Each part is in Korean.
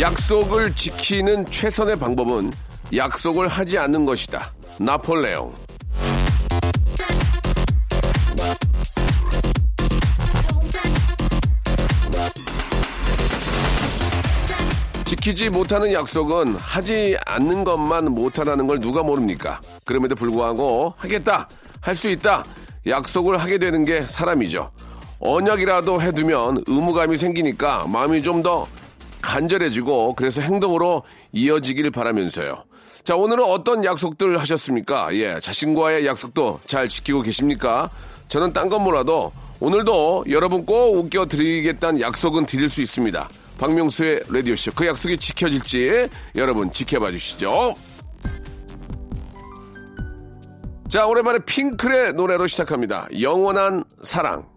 약속을 지키는 최선의 방법은 약속을 하지 않는 것이다 나폴레옹 지키지 못하는 약속은 하지 않는 것만 못하다는 걸 누가 모릅니까? 그럼에도 불구하고 하겠다, 할 수 있다, 약속을 하게 되는 게 사람이죠. 언약이라도 해두면 의무감이 생기니까 마음이 좀 더 간절해지고 그래서 행동으로 이어지길 바라면서요. 자, 오늘은 어떤 약속들 하셨습니까? 예, 자신과의 약속도 잘 지키고 계십니까? 저는 딴 건 몰라도 오늘도 여러분 꼭 웃겨드리겠다는 약속은 드릴 수 있습니다. 박명수의 라디오쇼. 그 약속이 지켜질지 여러분 지켜봐 주시죠. 자, 오랜만에 핑클의 노래로 시작합니다. 영원한 사랑.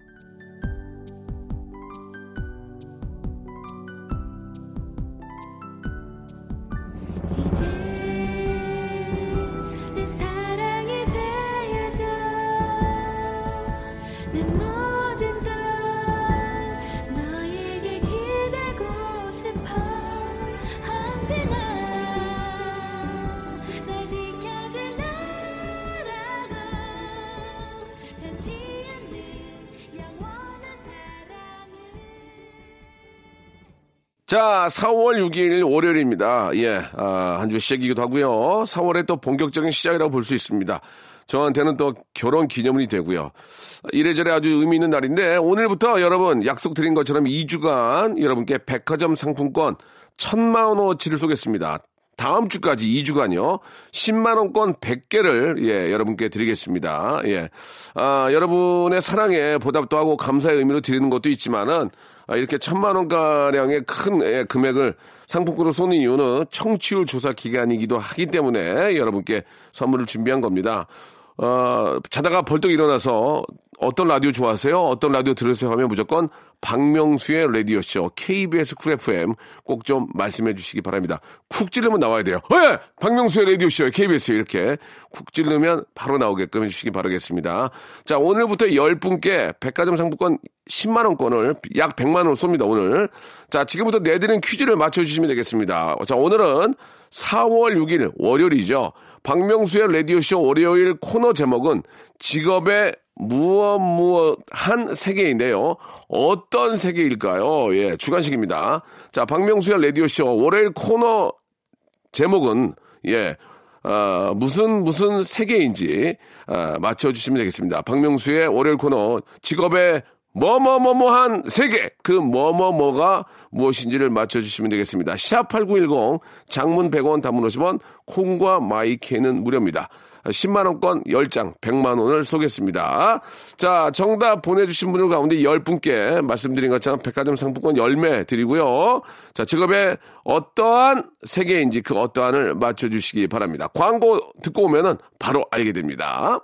자, 4월 6일 월요일입니다. 예, 아, 한 주 시작이기도 하고요. 4월에 또 본격적인 시작이라고 볼 수 있습니다. 저한테는 또 결혼 기념일이 되고요. 이래저래 아주 의미 있는 날인데 오늘부터 여러분 약속드린 것처럼 2주간 여러분께 백화점 상품권 1000만 원어치를 쏘겠습니다. 다음 주까지 2주간요. 10만 원권 100개를 예, 여러분께 드리겠습니다. 예. 아, 여러분의 사랑에 보답도 하고 감사의 의미로 드리는 것도 있지만은 아, 이렇게 천만 원가량의 큰 예, 금액을 상품권으로 쏘는 이유는 청취율 조사 기간이기도 하기 때문에 여러분께 선물을 준비한 겁니다. 어, 자다가 벌떡 일어나서 어떤 라디오 좋아하세요? 어떤 라디오 들으세요? 하면 무조건 박명수의 라디오쇼, KBS 쿨 FM 꼭 좀 말씀해 주시기 바랍니다. 쿡 찌르면 나와야 돼요. 예! 박명수의 라디오쇼, KBS 이렇게 쿡 찌르면 바로 나오게끔 해주시기 바라겠습니다. 자, 오늘부터 10분께 백화점 상품권 10만 원권을 약 100만 원 쏩니다, 오늘. 자, 지금부터 내드린 퀴즈를 맞춰주시면 되겠습니다. 자, 오늘은 4월 6일 월요일이죠. 박명수의 라디오쇼 월요일 코너 제목은 직업의 무엇 무엇 한 세계인데요. 어떤 세계일까요? 예, 주간식입니다. 자, 박명수의 라디오쇼 월요일 코너 제목은 예, 아, 무슨 무슨 세계인지 아, 맞춰주시면 되겠습니다. 박명수의 월요일 코너 직업의 뭐뭐뭐뭐한 세계 그 뭐뭐뭐가 무엇인지를 맞춰주시면 되겠습니다. 샵8910 장문 100원 단문 50원 콩과 마이케는 무료입니다. 10만원권 10장 100만원을 쏘겠습니다. 자, 정답 보내주신 분들 가운데 10분께 말씀드린 것처럼 백화점 상품권 10매 드리고요. 자, 직업의 어떠한 세계인지 그 어떠한을 맞춰주시기 바랍니다. 광고 듣고 오면은 바로 알게 됩니다.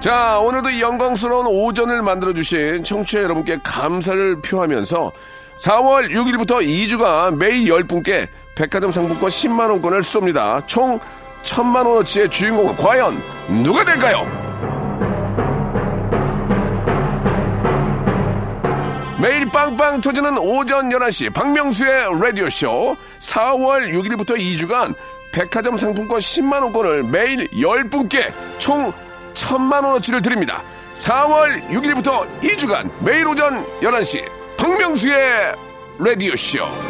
자, 오늘도 이 영광스러운 오전을 만들어주신 청취자 여러분께 감사를 표하면서 4월 6일부터 2주간 매일 10분께 백화점 상품권 10만원권을 쏩니다. 총 1000만원어치의 주인공은 과연 누가 될까요? 매일 빵빵 터지는 오전 11시 박명수의 라디오쇼 4월 6일부터 2주간 백화점 상품권 10만원권을 매일 10분께 총 1000만원어치를 드립니다. 4월 6일부터 2주간 매일 오전 11시 박명수의 라디오쇼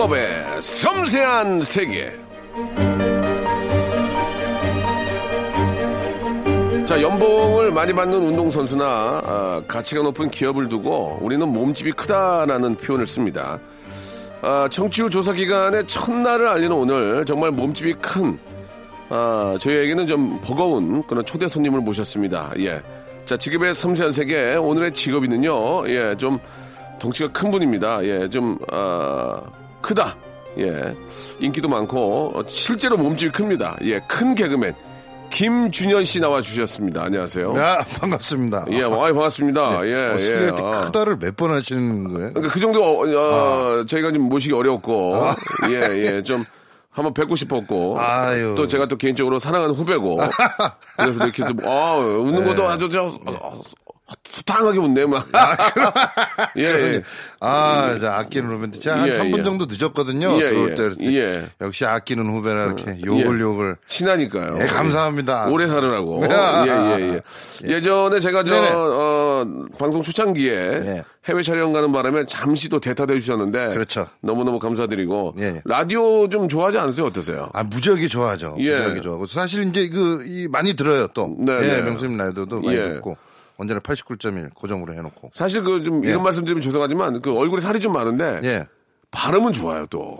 직업의 섬세한 세계. 자, 연봉을 많이 받는 운동선수나 아, 가치가 높은 기업을 두고 우리는 몸집이 크다라는 표현을 씁니다. 아, 청취율 조사 기간의 첫날을 알리는 오늘 정말 몸집이 큰 아, 저희에게는 좀 버거운 그런 초대 손님을 모셨습니다. 예. 자, 직업의 섬세한 세계 오늘의 직업인은요. 예, 좀 덩치가 큰 분입니다. 예, 좀 아, 크다. 예. 인기도 많고 어, 실제로 몸집이 큽니다. 예, 큰 개그맨 김준현 씨 나와 주셨습니다. 안녕하세요. 야, 반갑습니다. 예, 와이 반갑습니다. 예, 어, 예. 아. 크다를 몇 번 하시는 거예요? 그러니까 그 정도 어, 어, 저희가 좀 모시기 어려웠고 예, 예, 좀 한번 뵙고 싶었고 아유. 또 제가 또 개인적으로 사랑하는 후배고 그래서 이렇게 좀 아, 웃는 것도 아주 저 수탕하게 웃네 막. 예, 예. 아, 자, 아끼는 후배인데 제가 한 예, 3분 예. 정도 늦었거든요. 예, 들어올 예. 때. 그랬더니 예. 역시 아끼는 후배라 이렇게 욕을 예. 욕을. 친하니까요. 예, 감사합니다. 오래 살으라고. 아, 예, 예, 예. 예 전에 제가 저, 네네. 어, 방송 초창기에 예. 해외 촬영 가는 바람에 잠시 또 대타도 해주셨는데. 그렇죠. 너무너무 감사드리고. 예, 예. 라디오 좀 좋아하지 않으세요? 어떠세요? 아, 무지하게 좋아하죠. 예. 무지하게 좋아하고. 사실 이제 그, 이, 많이 들어요, 또. 네, 예, 네. 명수님 라이더도 많이 예. 듣고. 언제나 89.1 고정으로 해놓고. 사실 그 좀 이런 예. 말씀 드리면 죄송하지만 그 얼굴에 살이 좀 많은데. 예. 발음은 좋아요, 또.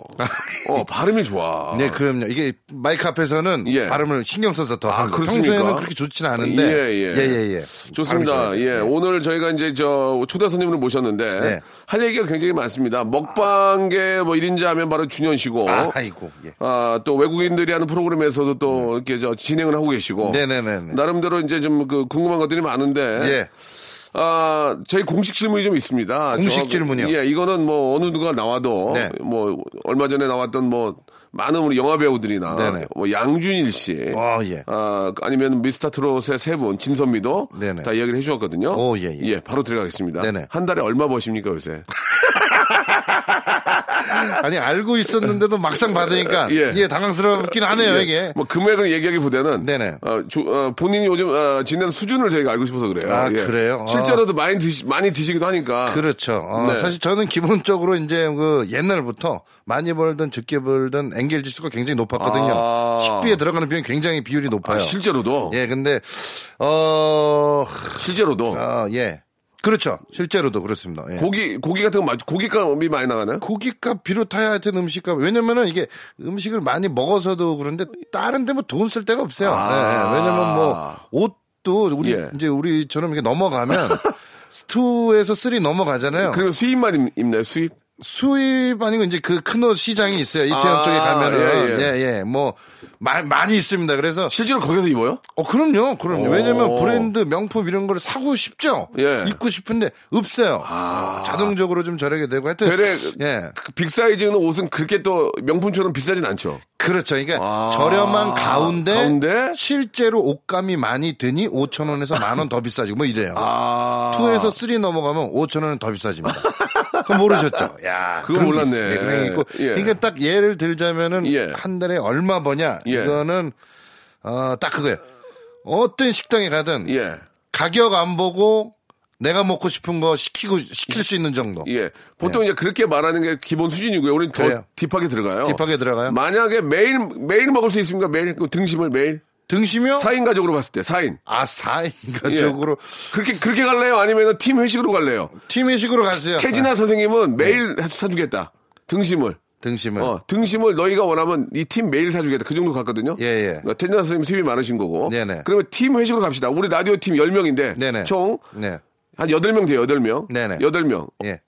어, 발음이 좋아. 네, 그럼요. 이게 마이크 앞에서는 예. 발음을 신경 써서 더 아. 그렇습니까? 평소에는 그렇게 좋지는 않은데. 예, 예. 예, 예, 예. 좋습니다. 예, 좋아요. 오늘 저희가 이제 저 초대 손님을 모셨는데 네. 할 얘기가 굉장히 많습니다. 먹방계 뭐 1인자 하면 바로 준현 씨고 아이고, 예. 아, 또 외국인들이 하는 프로그램에서도 또 이렇게 저 진행을 하고 계시고 네네네네. 나름대로 이제 좀 그 궁금한 것들이 많은데 예. 아, 저희 공식 질문이 좀 있습니다. 공식 저- 질문이요? 예, 이거는 뭐 어느 누가 나와도 네. 뭐 얼마 전에 나왔던 뭐 많은 우리 영화 배우들이나 네네. 뭐 양준일 씨, 어, 예. 아, 아니면 미스터 트롯의 세 분, 진선미도 네네. 다 이야기를 해주었거든요. 오, 예, 예. 바로 들어가겠습니다. 네네. 한 달에 얼마 버십니까 요새? 아니 알고 있었는데도 막상 받으니까 예. 예, 당황스럽긴 하네요 예, 이게. 뭐 금액을 얘기하기보다는 네네. 어, 조- 어, 본인이 요즘 어, 지내는 수준을 저희가 알고 싶어서 그래요. 아, 예. 그래요? 실제로도 많이 드시 많이 드시기도 하니까. 그렇죠. 어, 네. 사실 저는 기본적으로 이제 그 옛날부터 많이 벌든 적게 벌든 엔겔 지수가 굉장히 높았거든요. 아. 식비에 들어가는 비용 굉장히 비율이 높아요. 아, 실제로도 예, 근데 어, 실제로도 어, 예. 그렇죠. 실제로도 그렇습니다. 예. 고기 고기 같은 거 많이 고기값이 많이 나가나요? 고기값 비롯하여 하여튼 음식값 왜냐면은 이게 음식을 많이 먹어서도 그런데 다른 데 뭐 돈 쓸 데가 없어요. 아. 네, 왜냐면 뭐 옷도 우리 예. 이제 우리처럼 이렇게 넘어가면 스투에서 쓰리 넘어가잖아요. 그리고 수입만 입- 입나요? 수입? 수입 아니고 이제 그 큰 옷 시장이 있어요. 이태원 아, 쪽에 가면은 예, 예. 예, 예. 뭐 마- 많이 있습니다. 그래서 실제로 거기서 입어요? 어 그럼요. 그럼요. 오. 왜냐면 브랜드 명품 이런 걸 사고 싶죠. 예. 입고 싶은데 없어요. 자동적으로 좀 저렴하게 되고 하여튼 되레 예. 그 big size는 옷은 그렇게 또 명품처럼 비싸진 않죠. 그렇죠. 그러니까 아, 저렴한 가운데, 가운데? 실제로 옷감이 많이 드니 5천 원에서 만 원 더 비싸지고 뭐 이래요. 아. two에서 three 넘어가면 5천 원은 더 비싸집니다. 그거 모르셨죠? 야, 그거 몰랐네. 예, 있고. 예. 그러니까 딱 예를 들자면은 예. 한 달에 얼마 버냐? 예. 이거는 어, 딱 그거예요. 어떤 식당에 가든 예. 가격 안 보고 내가 먹고 싶은 거 시키고 시킬 수 있는 정도. 예. 보통 이제 그렇게 말하는 게 기본 수준이고요. 우리는 더 네. 그래요. 딥하게 들어가요. 딥하게 들어가요. 만약에 매일 매일 먹을 수 있습니까? 매일 그 등심을 매일 등심이요? 4인 가족으로 봤을 때 4인. 아, 4인 가족으로 그렇게 그렇게 갈래요? 아니면 팀 회식으로 갈래요? 팀 회식으로 가세요. 태진아 선생님은 매일 사주겠다. 등심을. 등심을. 어, 등심을 너희가 원하면 이 팀 매일 사주겠다. 그 정도 갔거든요. 예, 예. 그러니까 태진아 선생님 수입이 많으신 거고. 네네. 그러면 팀 회식으로 갑시다. 우리 라디오 팀 10명인데 네네. 총 네. 한 8명 돼요. 8명. 네네. 8명. 예.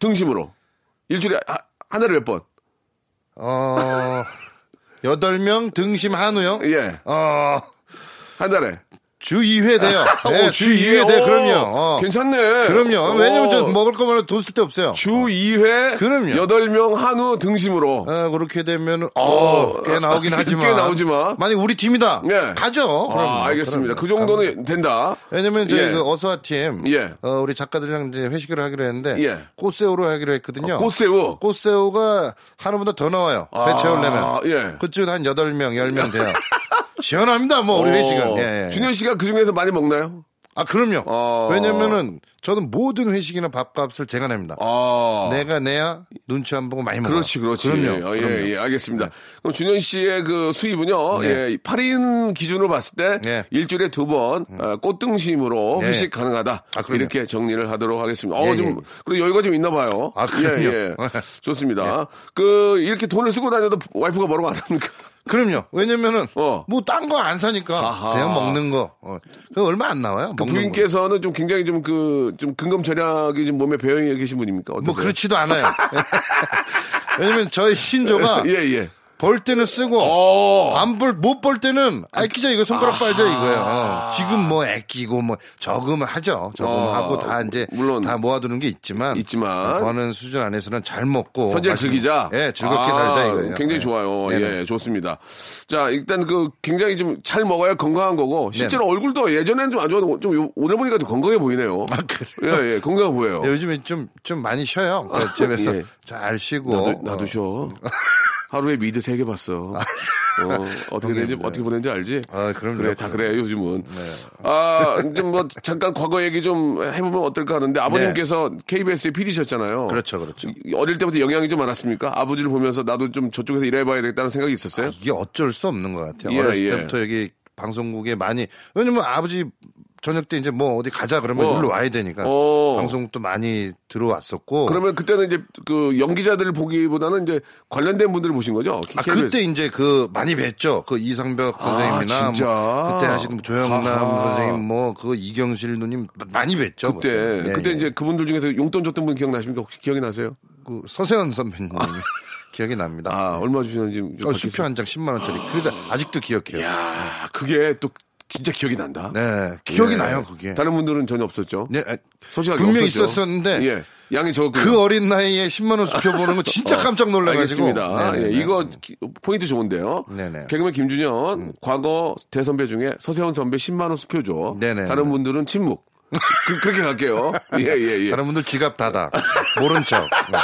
등심으로. 일주일에 하, 하나를 몇 번? 어, 여덟 명 등심 한우요? 예. 어, 한 달에. 주 2회 돼요. 네, 어, 주 2회 돼, 오, 그럼요. 어. 괜찮네. 그럼요. 왜냐면 저 어. 먹을 거면 돈 쓸데 없어요. 주 2회 그럼요. 8명 한우 등심으로. 어, 그렇게 되면은, 어, 꽤 나오긴 하지만. 꽤 나오지만. 만약 우리 팀이다. 예. 가죠. 그럼요. 아, 알겠습니다. 그럼요. 그 정도는 된다. 왜냐면 저희 예. 그 어서와 팀, 예. 어, 우리 작가들이랑 이제 회식을 하기로 했는데, 예. 꽃새우로 하기로 했거든요. 꽃새우. 꽃새우가 하루보다 더 나와요. 배 아, 채우려면. 예. 그쪽 한 8명, 10명 돼요. 시원합니다, 뭐, 우리 회식은. 어, 예, 예. 준현 씨가 그 중에서 많이 먹나요? 아, 그럼요. 어. 왜냐면은 저는 모든 회식이나 밥값을 제가 냅니다. 아. 내가 내야 눈치 안 보고 많이 먹어요. 그렇지, 그렇지. 그럼요. 어, 예, 그럼요. 예, 알겠습니다. 그럼 준현 씨의 그 수입은요, 네. 예, 8인 기준으로 봤을 때 네. 일주일에 두 번, 어, 꽃등심으로 네. 회식 가능하다. 아. 이렇게 정리를 하도록 하겠습니다. 예, 어, 좀, 예. 그리고 여유가 좀 있나 봐요. 아, 그럼요. 예, 예. 좋습니다. 그, 이렇게 돈을 쓰고 다녀도 와이프가 뭐라고 안 합니까? 그럼요. 왜냐면은 어. 뭐딴 거 안 사니까 아하. 그냥 먹는 거. 어. 그거 얼마 안 나와요. 그. 부인께서는 좀 굉장히 좀 그, 좀 근검 절약이 좀 몸에 배어 계신 분입니까? 어떠세요? 뭐 그렇지도 않아요. 왜냐면 저희 신조가 예, 예. 벌 때는 쓰고 어. 안벌 못 벌 때는 아끼자 이거 손가락 빨자 이거예요. 어. 지금 뭐 아끼고 뭐 저금을 하죠. 저금하고 어, 다 이제 물론 다 모아두는 게 있지만 있지만. 버는 수준 안에서는 잘 먹고 현재 즐기자. 예, 즐겁게 아, 살자 이거예요. 굉장히 네. 좋아요. 네네. 예, 좋습니다. 자, 일단 그 굉장히 좀 잘 먹어야 건강한 거고 실제로 얼굴도 예전에는 좀 안 좋았는데 좀 요- 오늘 보니까 좀 건강해 보이네요. 아, 그래요? 예, 예, 건강해 보여요. 네, 요즘에 좀 좀 많이 쉬어요. 그 집에서 예. 잘 쉬고 나도, 나도 쉬어. 하루에 미드 세 개 봤어. 어, 어떻게 되는지, 어떻게 보내는지 알지? 아, 그럼요. 그래, 다 그래, 요즘은. 네. 아, 좀 뭐, 잠깐 과거 얘기 좀 해보면 어떨까 하는데, 아버님께서 KBS의 PD셨잖아요. 그렇죠, 그렇죠. 어릴 때부터 영향이 좀 많았습니까? 아버지를 보면서 나도 좀 저쪽에서 일해봐야 되겠다는 생각이 있었어요? 이게 어쩔 수 없는 것 같아요. 예, 어렸을 예. 때부터 여기 방송국에 많이 왜냐면 아버지 저녁 때 이제 뭐 어디 가자 그러면 어. 일로 와야 되니까 어. 방송국도 많이 들어왔었고 그러면 그때는 이제 그 연기자들을 보기보다는 이제 관련된 분들을 보신 거죠? 아 KBS. 그때 이제 그 많이 뵀죠. 그 이상벽 선생님이나 아, 진짜? 뭐 그때 하시는 뭐 조영남 하하. 선생님 뭐 그 이경실 누님 많이 뵀죠. 그때, 예, 그때 예. 이제 그분들 중에서 용돈 줬던 분 기억나십니까? 혹시 기억이 나세요? 그 서세원 선배님 기억이 납니다. 아, 얼마 주시는지. 좀 어? 수표 한 장 10만 원짜리. 그래서 아직도 기억해요. 야 그게 또 진짜 기억이 난다. 네, 기억이 예. 나요 그게. 다른 분들은 전혀 없었죠. 네, 아, 분명히 없었죠. 있었었는데 예. 양이 적었고요. 그 어린 나이에 10만 원 수표 보는 거 진짜 깜짝 놀라가지고. 어, 알겠습니다. 네네네. 예, 이거 기- 포인트 좋은데요. 네네. 음. 개그맨 김준현 과거 대선배 중에 서세원 선배 10만 원 수표죠. 네네네. 다른 분들은 침묵. 그, 렇게 갈게요. 예, 예, 예. 다른 분들 지갑 닫아. 모른 척. 네.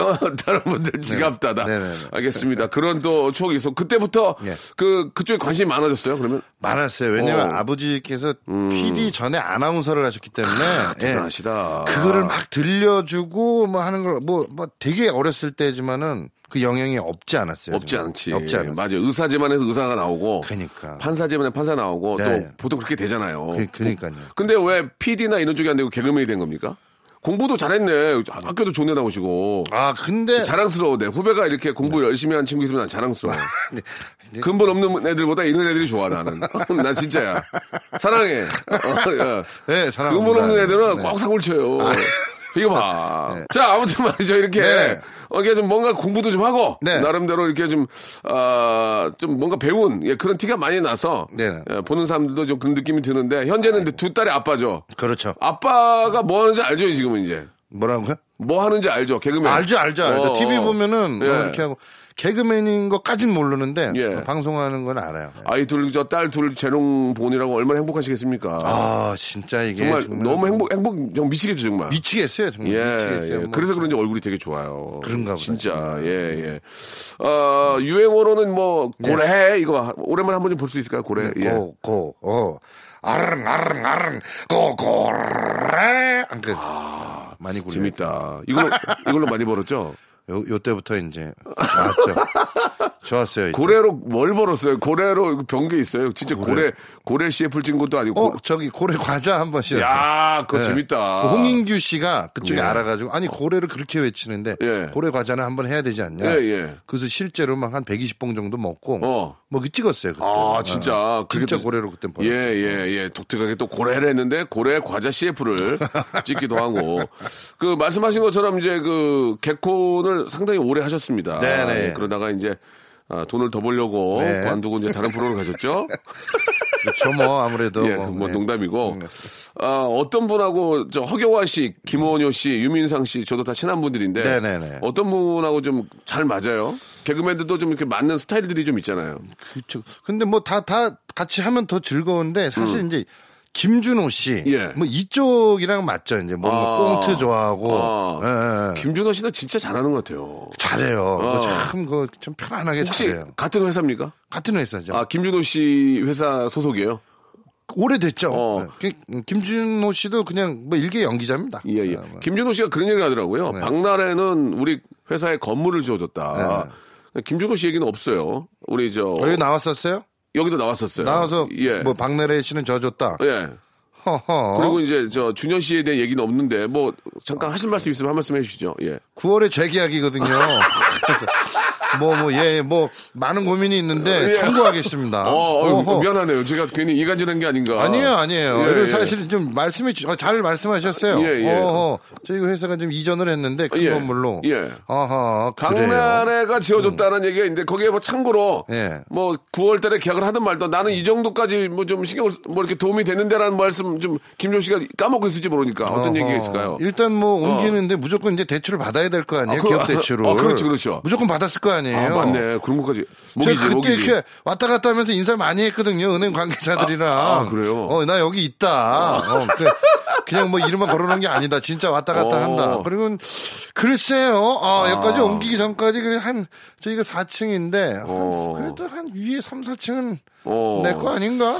어, 다른 분들 지갑다다. 네네네. 알겠습니다. 그런 또 추억이 있어. 그때부터 예. 그 그쪽에 관심이 많아졌어요. 그러면 많았어요. 왜냐면 어. 음. 아버지께서 PD 전에 아나운서를 하셨기 때문에. 예. 대단하시다. 그거를 막 들려주고 뭐 하는 걸 뭐, 뭐 되게 어렸을 때지만은 그 영향이 없지 않았어요. 없지 정말. 않지. 없지 않았어요. 맞아요. 의사제만 해서 의사가 나오고. 그러니까. 판사 제만에 판사 나오고 네. 또 보통 그렇게 되잖아요. 그, 그러니까요. 근데 왜 PD나 이런 쪽이 안 되고 개그맨이 된 겁니까? 공부도 잘했네. 학교도 좋은 데 나오시고. 아, 근데. 자랑스러워. 내 후배가 이렇게 공부 열심히 한 친구 있으면 난 자랑스러워. 네. 근본 없는 애들보다 이런 애들이 좋아, 나는. 난 진짜야. 사랑해. 어, 야. 네, 사랑합니다. 근본 없는 애들은 네. 꽉 사고를 쳐요. 이거 봐. 자, 아무튼 말이죠. 이렇게. 이게 좀 뭔가 공부도 좀 하고. 네. 나름대로 이렇게 좀, 아, 좀 뭔가 배운, 예, 그런 티가 많이 나서. 네. 예, 보는 사람들도 좀 그런 느낌이 드는데, 현재는 근데 두 딸의 아빠죠. 그렇죠. 아빠가 뭐 하는지 알죠, 지금은 이제. 뭐라고요? 뭐 하는지 알죠, 개그맨. 알죠, 알죠, 알죠. 어, TV 어. 보면은 뭐 예. 이렇게 하고 개그맨인 것까진 모르는데 예. 방송하는 건 알아요. 아이 둘, 저 딸 둘 재롱 본이라고 얼마나 행복하시겠습니까? 아, 진짜 이게 정말, 정말 너무 행복, 행복, 정 미치겠죠, 정말. 미치겠어요, 정말 예, 미치겠어요. 예. 뭐. 그래서 그런지 얼굴이 되게 좋아요. 그런가 보다, 진짜, 예, 예. 어, 유행어로는 뭐, 고래, 이거, 오랜만에 한번 좀 볼 수 있을까요, 고래? 예. 고, 고, 어. 아르릉, 아르릉, 아르릉, 고, 고래. 안 그, 많이 굴려. 재밌다. 이걸로, 이걸로 많이 벌었죠? 요, 요 때부터 이제 좋았죠. 좋았어요. 이제. 고래로 뭘 벌었어요? 고래로 병게 있어요. 진짜 고래, 고래 CF를 찍은 것도 아니고. 어, 저기 고래 과자 한 번씩. 야, 그거 네. 재밌다. 그 홍인규 씨가 그쪽에 예. 알아가지고 아니 고래를 그렇게 외치는데 예. 고래 과자는 한번 해야 되지 않냐? 예, 예. 그래서 실제로 막 한 120봉 정도 먹고 어. 뭐그 찍었어요 그때. 아, 진짜. 그게 진짜 또- 고래로 그때 예, 벌었어요. 예, 예. 독특하게 또 고래를 했는데 고래 과자 CF를 찍기도 하고. 그 말씀하신 것처럼 이제 그 개콘을 상당히 오래 하셨습니다. 네네. 예, 그러다가 이제 아, 돈을 더 벌려고 네. 관두고 이제 다른 프로를 가셨죠. 그렇죠 뭐 아무래도 예, 뭐, 뭐 네. 농담이고. 아, 어떤 분하고 저 허경화 씨, 김원효 씨, 유민상 씨 저도 다 친한 분들인데 네네네. 어떤 분하고 좀 잘 맞아요? 개그맨들도 좀 이렇게 맞는 스타일들이 좀 있잖아요. 그렇죠. 근데 뭐 다다 같이 하면 더 즐거운데 사실 이제 김준호 씨, 음. 예. 뭐 이쪽이랑 맞죠. 이제 뭐 아. 꽁트 좋아하고 아. 예, 예. 김준호 씨는 진짜 잘하는 것 같아요. 잘해요. 어. 참그좀 편안하게 혹시 잘해요. 같은 회사입니까? 같은 회사죠. 아, 김준호 씨 회사 소속이에요? 오래됐죠. 어. 네. 그- 김준호 씨도 그냥 뭐 일개 연기자입니다. 예, 예. 아, 뭐. 김준호 씨가 그런 얘기를 하더라고요. 네. 박나래는 우리 회사에 건물을 지어줬다. 김준호 씨 얘기는 없어요. 우리 저 여기 나왔었어요? 여기도 나왔었어요. 나와서 예. 뭐 박나래 씨는 져줬다. 예. 허허. 그리고 이제 저 준현 씨에 대한 얘기는 없는데 뭐 잠깐 하실 말씀 있으면 한 말씀 해주시죠. 예. 9월에 재계약이거든요. 그래서 뭐, 뭐, 예, 뭐, 많은 고민이 있는데 예. 참고하겠습니다. 어, 어. 미안하네요. 제가 괜히 이간질한 게 아닌가. 아니에요, 아니에요. 예, 예. 사실 좀 말씀해 주, 어, 잘 말씀하셨어요. 예, 예. 어허. 저희가 회사가 좀 이전을 했는데 큰 예. 건물로. 예. 아하, 그래요. 박나래가 지어줬다는 얘기가 있는데 거기에 뭐 참고로 예. 뭐 9월달에 계약을 하든 말든 나는 이 정도까지 뭐 좀 신경을 쓰- 뭐 이렇게 도움이 되는데라는 말씀 좀 김종 씨가 까먹고 있을지 모르니까 어떤. 얘기가 있을까요? 일단 뭐 옮기는데 무조건 이제 대출을 받아야 될 거 아니에요? 아, 그- 기업 대출을. 어, 그렇죠, 그렇죠. 무조건 받았을 거 아니에요? 아 맞네 그런 것까지 목이지 제가 그때 목이지. 이렇게 왔다 갔다 하면서 인사를 많이 했거든요. 은행 관계자들이랑. 아, 아, 그래요? 어, 나 여기 있다. 어, 그, 그냥 뭐 이름만 걸어놓은 게 아니다. 진짜 왔다 갔다 어. 한다. 그리고 글쎄요. 아, 여기까지 옮기기 전까지 그냥 한 저희가 4층인데 어. 그래도 한 위에 3, 4층은 어. 내 거 아닌가?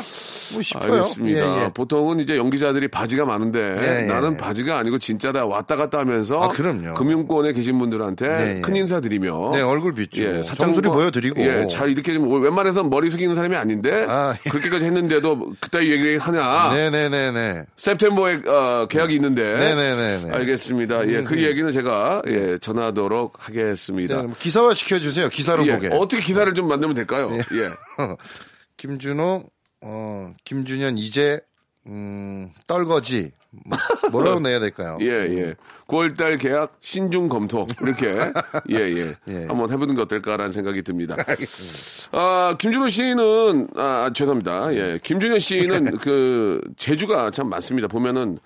뭐 싶어요. 알겠습니다. 예, 예. 보통은 이제 연기자들이 바지가 많은데 예, 예. 나는 바지가 아니고 진짜다 왔다 갔다 하면서 아, 그럼요. 금융권에 계신 분들한테 네, 예. 큰 인사 드리며 네, 얼굴 비추고 예, 사장소리 보여드리고. 예, 잘 이렇게 좀 웬만해서 머리 숙이는 사람이 아닌데 아, 예. 그렇게까지 했는데도 그따위 얘기를 하냐? 네네네네. september에 어, 계약이 있는데. 네네네네. 음, 알겠습니다. 예, 그 얘기는 제가 예, 전하도록 하겠습니다. 네, 기사화 시켜주세요. 기사로 예, 보게. 어떻게 기사를 좀 만들면 될까요? 예. 김준호, 어, 김준현, 이제, 음, 떨거지. 뭐, 뭐라고 내야 될까요? 예, 예. 9월달 계약 신중 검토. 이렇게. 예, 예. 예. 한번 해보는 게 어떨까라는 생각이 듭니다. 아, 김준호 씨는, 아, 죄송합니다. 예. 김준현 씨는 그, 재주가 참 많습니다. 보면은,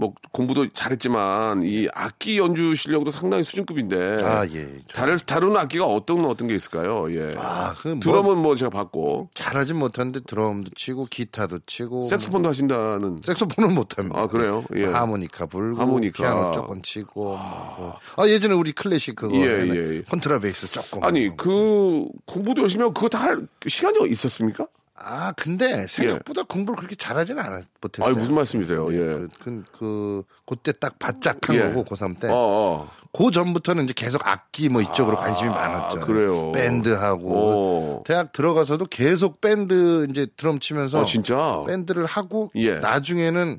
뭐, 공부도 잘했지만, 이 악기 연주 실력도 상당히 수준급인데. 아, 예. 다른, 다른 악기가 어떤, 어떤 게 있을까요? 예. 아, 그 뭐- 드럼은 뭐 제가 봤고, 잘하진 못하는데 드럼도 치고 기타도 치고 색소폰도 하신다는. 색소폰은 못합니다. 아, 그래요? 예. 하모니카 불고 하모니카. 피아노 조금 치고 뭐. 아 예전에 우리 클래식 그거 예, 예, 예. 콘트라베이스 조금 아니, 그, 공부도 열심히 하고, 그거 다 할 시간이 있었습니까? 아 근데 생각보다 공부를 그렇게 잘하지는 않았 못했어요. 아니, 무슨 말씀이세요? 예. 그, 그, 그 그때 딱 바짝 한 예. 거고 고3 때. 어, 어. 그 전부터는 이제 계속 악기 뭐 이쪽으로 관심이 많았죠. 그래요? 밴드하고 오. 대학 들어가서도 계속 밴드 이제 드럼 치면서 아, 진짜? 밴드를 하고 예. 나중에는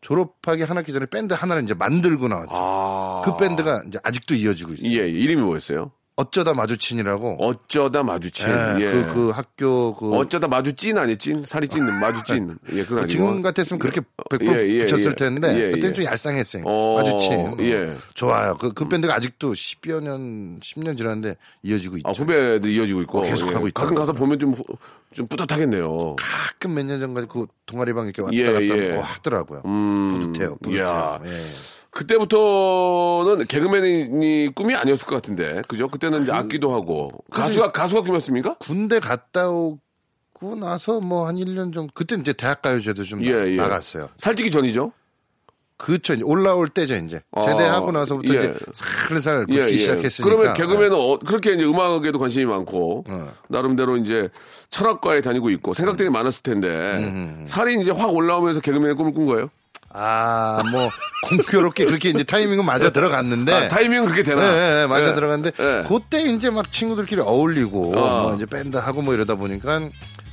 졸업하기 하나 기 전에 밴드 하나를 이제 만들고 나왔죠. 아. 그 밴드가 이제 아직도 이어지고 있어요. 예, 예. 이름이 뭐였어요? 어쩌다 마주친이라고. 어쩌다 마주친. 예, 예. 그, 그 학교 그 어쩌다 마주찐 아니 찐? 살이 찐 마주찐. 예, 그건 아니고. 지금 같았으면 그렇게 100% 예, 예, 붙였을 예. 텐데 예, 그때는 예. 좀 얄쌍했어요. 어, 마주친. 예. 좋아요. 그, 그 밴드가 아직도 10여 년, 10년 지났는데 이어지고 있죠. 아, 후배도 이어지고 있고. 계속 하고 있더라고요. 가끔 가서 보면 좀, 후- 좀 뿌듯하겠네요. 가끔 몇 년 전까지 그 동아리방 이렇게 왔다 예, 갔다 예. 하고 하더라고요. 음, 뿌듯해요. 뿌듯해요. 예. 그때부터는 개그맨이 꿈이 아니었을 것 같은데. 그죠? 그때는 이제 악기도 하고. 가수가, 가수가 꿈이었습니까? 군대 갔다 오고 나서 뭐 한 1년 정도 그때 이제 대학가요제도 좀 예, 나- 예. 나갔어요. 살찌기 전이죠? 그쵸. 이제 올라올 때죠, 이제. 아, 제대하고 나서부터 예. 이제 살살 긋기 시작했으니까. 그러면 개그맨은 어, 그렇게 이제 음악에도 관심이 많고 어. 나름대로 이제 철학과에 다니고 있고 생각들이 많았을 텐데 음, 살이 이제 확 올라오면서 개그맨의 꿈을 꾼 거예요? 아, 뭐, 공교롭게 그렇게 이제 타이밍은 맞아 들어갔는데. 아, 타이밍은 그렇게 되나? 네, 네, 맞아 예. 들어갔는데. 예. 그때 이제 막 친구들끼리 어울리고, 어. 뭐 이제 밴드 하고 뭐 이러다 보니까.